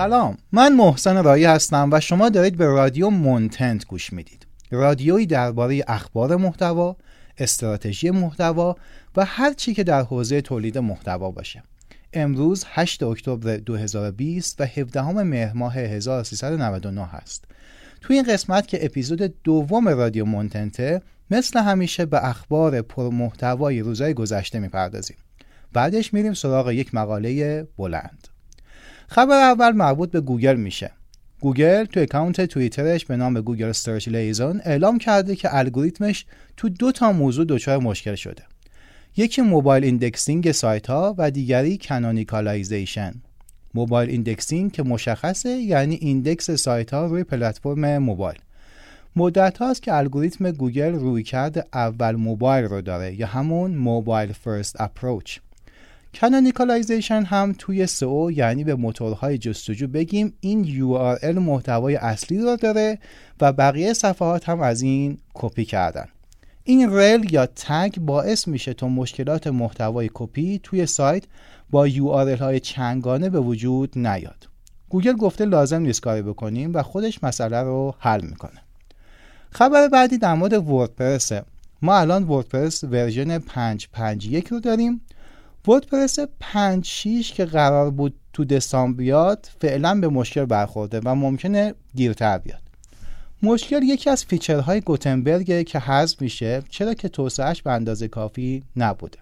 سلام من محسن رایی هستم و شما دارید به رادیو مونتنت گوش می‌دید. رادیویی درباره اخبار محتوا استراتژی محتوا و هر چی که در حوزه تولید محتوا باشه. امروز 8 اکتبر 2020 و 17 مهر ماه 1399 هست. تو این قسمت که اپیزود دوم رادیو مونتنته مثل همیشه به اخبار پرمحتوای روزهای گذشته می‌پردازیم. بعدش میریم سراغ یک مقاله بلند. خبر اول مربوط به گوگل میشه. گوگل تو اکانت توییترش به نام Google Search Liaison اعلام کرده که الگوریتمش تو دو تا موضوع دچار مشکل شده. یکی mobile indexing سایت ها و دیگری canonicalization mobile indexing که مشخصه یعنی index سایت ها روی پلتفرم موبایل. مدت هاست که الگوریتم گوگل رویکرد اول موبایل رو داره یا همون mobile-first approach. canonicalization هم توی سئو یعنی به موتورهای جستجو بگیم این URL محتوای اصلی رو داره و بقیه صفحات هم از این کپی کردن. این rel یا tag باعث میشه تا مشکلات محتوای کپی توی سایت با URL های چندگانه به وجود نیاد. گوگل گفته لازم نیست کاری بکنیم و خودش مسئله رو حل می‌کنه. خبر بعدی در مورد وردپرسه ما الان وردپرس version 551 رو داریم. وردپرس 5 6 که قرار بود تو دسامبر بیاد فعلا به مشکل برخورده و ممکنه دیرتر بیاد. مشکل یکی از feature های گوتنبرگ که حذف میشه چرا که توسعهش به اندازه کافی نبوده.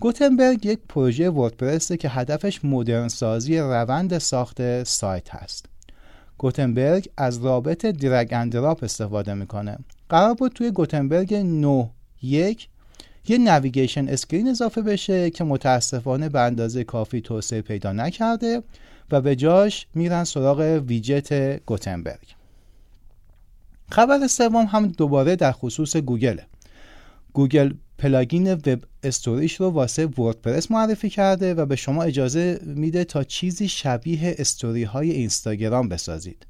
گوتنبرگ یک پروژه وردپرسه که هدفش مدرن سازی روند ساخت سایت هست. گوتنبرگ از رابط drag and drop استفاده می‌کنه. قرار بود توی گوتنبرگ 9 یک یه navigation screen اضافه بشه که متاسفانه به اندازه کافی توسعه پیدا نکرده و به جاش میرن سراغ ویجت گوتنبرگ. خبر سوم هم دوباره در خصوص گوگله. گوگل plugin Web Stories ش رو واسه وردپرس معرفی کرده و به شما اجازه میده تا چیزی شبیه استوری های اینستاگرام بسازید.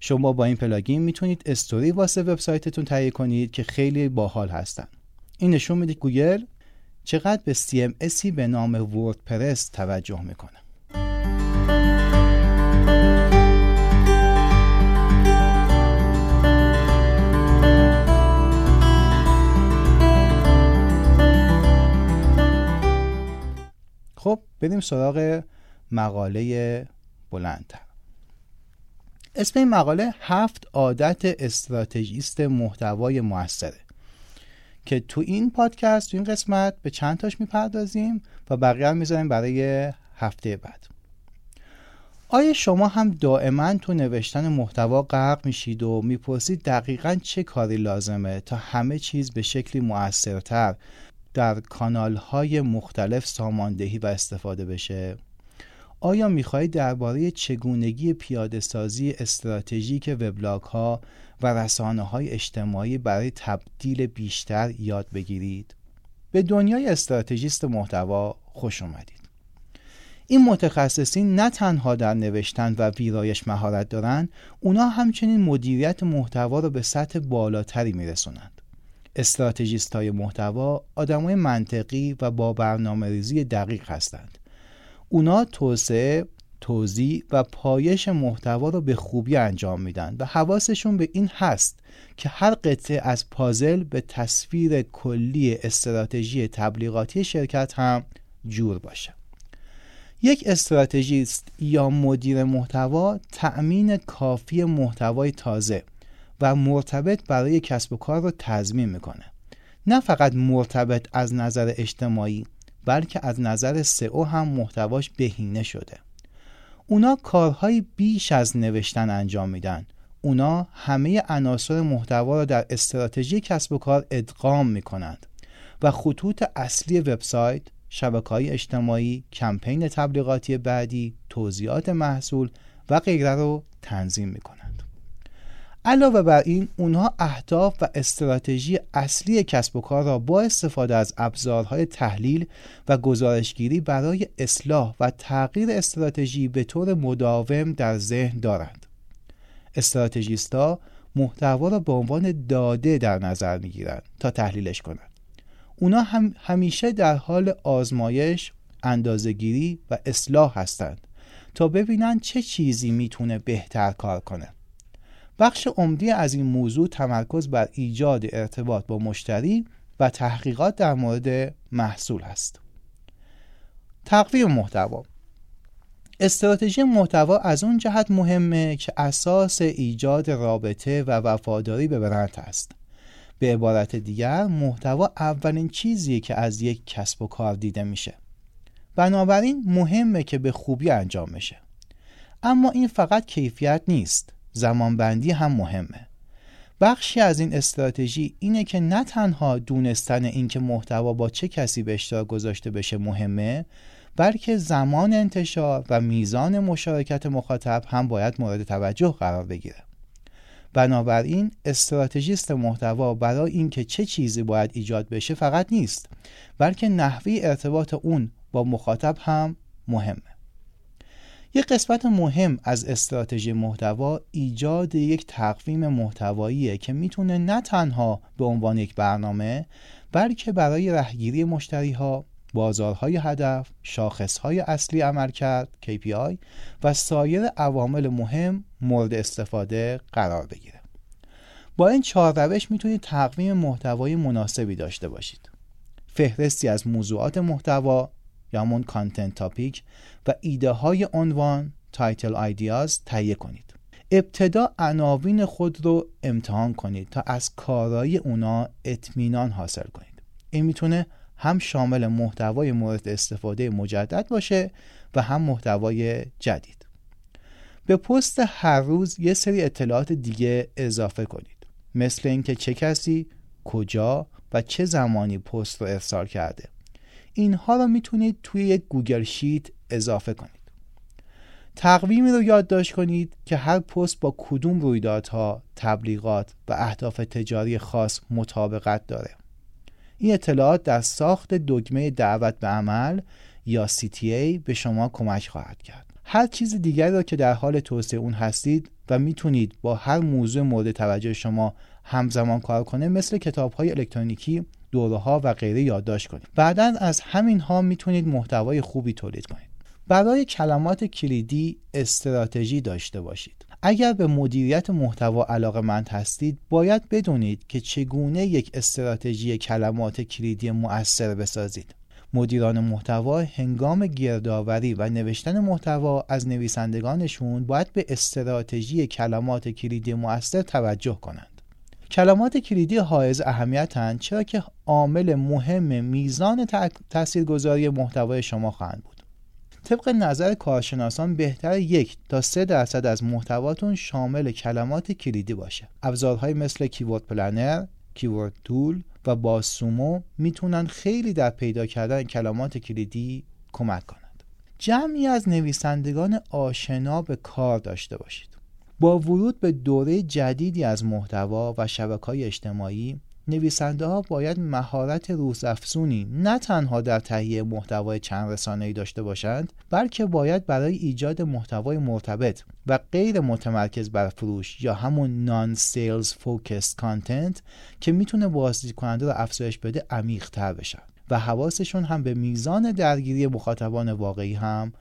شما با این plugin می‌تونید استوری واسه وبسایتتون تهیه کنید که خیلی باحال هستن. این نشون میده گوگل چقدر به CMS ی به نام وردپرس توجه می‌کنه. بریم سراغ مقاله بلندتر اسم این مقاله هفت عادت استراتژیست محتوای موثره که تو این پادکست تو این قسمت به چند تاش می‌پردازیم و بقیه هم می‌ذاریم برای هفته بعد. آیا شما هم دائما تو نوشتن محتوا غرق میشید و می‌پرسید دقیقا چه کاری لازمه تا همه چیز به شکلی موثرتر در کانال های مختلف ساماندهی و استفاده بشه؟ آیا می‌خواهید درباره چگونگی پیاده سازی استراتژیک وبلاگ ها و رسانه های اجتماعی برای تبدیل بیشتر یاد بگیرید؟ به دنیای استراتژیست محتوا خوش اومدید. این متخصصین نه تنها در نوشتن و ویرایش مهارت دارند اونا همچنین مدیریت محتوا رو به سطح بالاتری میرسونند. استراتژیست های محتوا آدمای منطقی و با برنامه ریزی دقیق هستند. اونا توسعه توضیح و پایش محتوا رو به خوبی انجام میدن و حواسشون به این هست که هر قطعه از پازل به تصویر کلی استراتژی تبلیغاتی شرکت هم جور باشه. یک استراتژیست یا مدیر محتوا تأمین کافی محتوای تازه و مرتبط برای کسب و کار رو تضمین می‌کنه. نه فقط مرتبط از نظر اجتماعی بلکه از نظر سئو هم محتواش بهینه شده. اونا کارهای بیش از نوشتن انجام میدن. اونا همه عناصر محتوا را در استراتژی کسب و کار ادغام می‌کنند و خطوط اصلی وبسایت شبکه های اجتماعی کمپین تبلیغاتی بعدی توضیحات محصول و غیره رو تنظیم می‌کنند. علاوه بر این اونها اهداف و استراتژی اصلی کسب و کار را با استفاده از ابزارهای تحلیل و گزارشگیری برای اصلاح و تغییر استراتژی به طور مداوم در ذهن دارند. استراتژیستا محتوا را به عنوان داده در نظر می‌گیرند تا تحلیلش کنند. اونا هم همیشه در حال آزمایش اندازهگیری و اصلاح هستند تا ببینن چه چیزی می‌تونه بهتر کار کنه. بخش عمدی از این موضوع تمرکز بر ایجاد ارتباط با مشتری و تحقیقات در مورد محصول است. تقویم محتوا. استراتژی محتوا از اون جهت مهمه که اساس ایجاد رابطه و وفاداری به برند است. به عبارت دیگر محتوا اولین چیزیه که از یک کسب و کار دیده میشه. بنابراین مهمه که به خوبی انجام بشه. اما این فقط کیفیت نیست. زمانبندی هم مهمه. بخشی از این استراتژی اینه که نه تنها دونستن اینکه محتوا با چه کسی به اشتراک گذاشته بشه مهمه بلکه زمان انتشار و میزان مشارکت مخاطب هم باید مورد توجه قرار بگیره. بنابراین استراتژیست محتوا برای اینکه چه چیزی باید ایجاد بشه فقط نیست بلکه نحوی ارتباط اون با مخاطب هم مهمه. یک قسمت مهم از استراتژی محتوا ایجاد یک تقویم محتواییه که می‌تونه نه تنها به عنوان یک برنامه بلکه برای رهگیری مشتری ها بازارهای هدف، شاخصهای اصلی عملکرد KPI و سایر عوامل مهم مورد استفاده قرار بگیره. با این چهار روش می‌تونید تقویم محتوای مناسبی داشته باشید. فهرستی از موضوعات محتوا یا همون content topic و ایده های عنوان title ideas تهیه کنید. ابتدا عناوین خود رو امتحان کنید تا از کارایی اونا اطمینان حاصل کنید. این می‌تونه هم شامل محتوای مورد استفاده مجدد باشه و هم محتوای جدید به پست هر روز یه سری اطلاعات دیگه اضافه کنید مثل اینکه چه کسی کجا و چه زمانی پست رو ارسال کرده اینها رو می‌تونید توی یک گوگل شیت اضافه کنید. تقویمی رو یادداشت کنید که هر پست با کدوم رویدادها، تبلیغات و اهداف تجاری خاص مطابقت داره. این اطلاعات در ساخت دکمه دعوت به عمل یا CTA به شما کمک خواهد کرد. هر چیز دیگری را که در حال توسعه اون هستید و می‌تونید با هر موضوع مورد توجه شما همزمان کار کنه مثل کتاب های الکترونیکی دوره ها و غیره یادداشت کنید. بعدا از همین ها می‌تونید محتوای خوبی تولید کنید. برای کلمات کلیدی استراتژی داشته باشید. اگر به مدیریت محتوا علاقه مند هستید باید بدونید که چگونه یک استراتژی کلمات کلیدی مؤثر بسازید. مدیران محتوا هنگام گردآوری و نوشتن محتوا از نویسندگانشون باید به استراتژی کلمات کلیدی مؤثر توجه کنند. کلمات کلیدی حائز اهمیتند چرا که عامل مهم میزان تاثیرگذاری محتوای شما خواهند بود. طبق نظر کارشناسان بهتر یک تا سه درصد از محتواتون شامل کلمات کلیدی باشه. ابزارهایی مثل کیورد پلنر Keyword Tool و BuzzSumo می‌تونن خیلی در پیدا کردن کلمات کلیدی کمک کنند. جمعی از نویسندگان آشنا به کار داشته باشید. با ورود به دوره جدیدی از محتوا و شبکه اجتماعی نویسنده ها باید مهارت روزافزونی نه تنها در تهیه محتوای چند رسانه ای داشته باشند بلکه باید برای ایجاد محتوای مرتبط و غیر متمرکز بر فروش یا همون non sales focused content که می‌تونه بازدید کننده رو افزایش بده عمیق تر بشن و حواسشون هم به میزان درگیری مخاطبان واقعی هم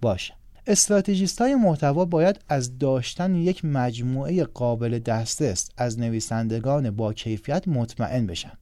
باشه. استراتژیست های محتوا باید از داشتن یک مجموعه قابل دسترس از نویسندگان با کیفیت مطمئن بشن.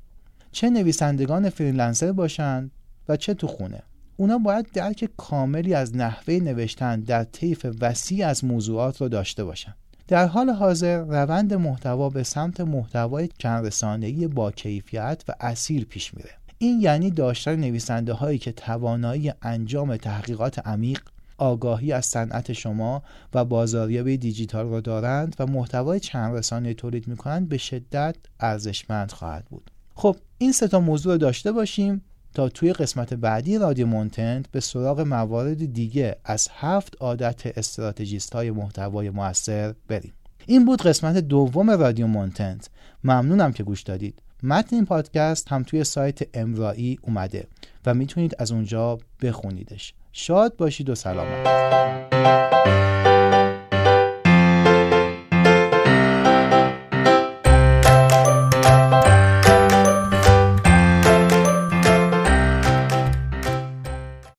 چه نویسندگان فریلنسر باشند و چه تو خونه. اونا باید درک کاملی از نحوه نوشتن در طیف وسیع از موضوعات رو داشته باشند در حال حاضر روند محتوا به سمت محتوای چند رسانه‌ای با کیفیت و اصیل پیش میره. این یعنی داشتن نویسنده هایی که توانایی انجام تحقیقات عمیق آگاهی از صنعت شما و بازاریابی دیجیتال را دارند و محتوای چند رسانه تولید می‌کنند به شدت ارزشمند خواهد بود. خب این سه تا موضوع داشته باشیم تا توی قسمت بعدی رادیو مونتنت به سراغ موارد دیگه از هفت عادت استراتژیست های محتوای موثر بریم. این بود قسمت دوم رادیو مونتنت ممنونم که گوش دادید. متن این پادکست هم توی سایت امرایی اومده و می‌تونید از اونجا بخونیدش. شاد باشید و سلامت.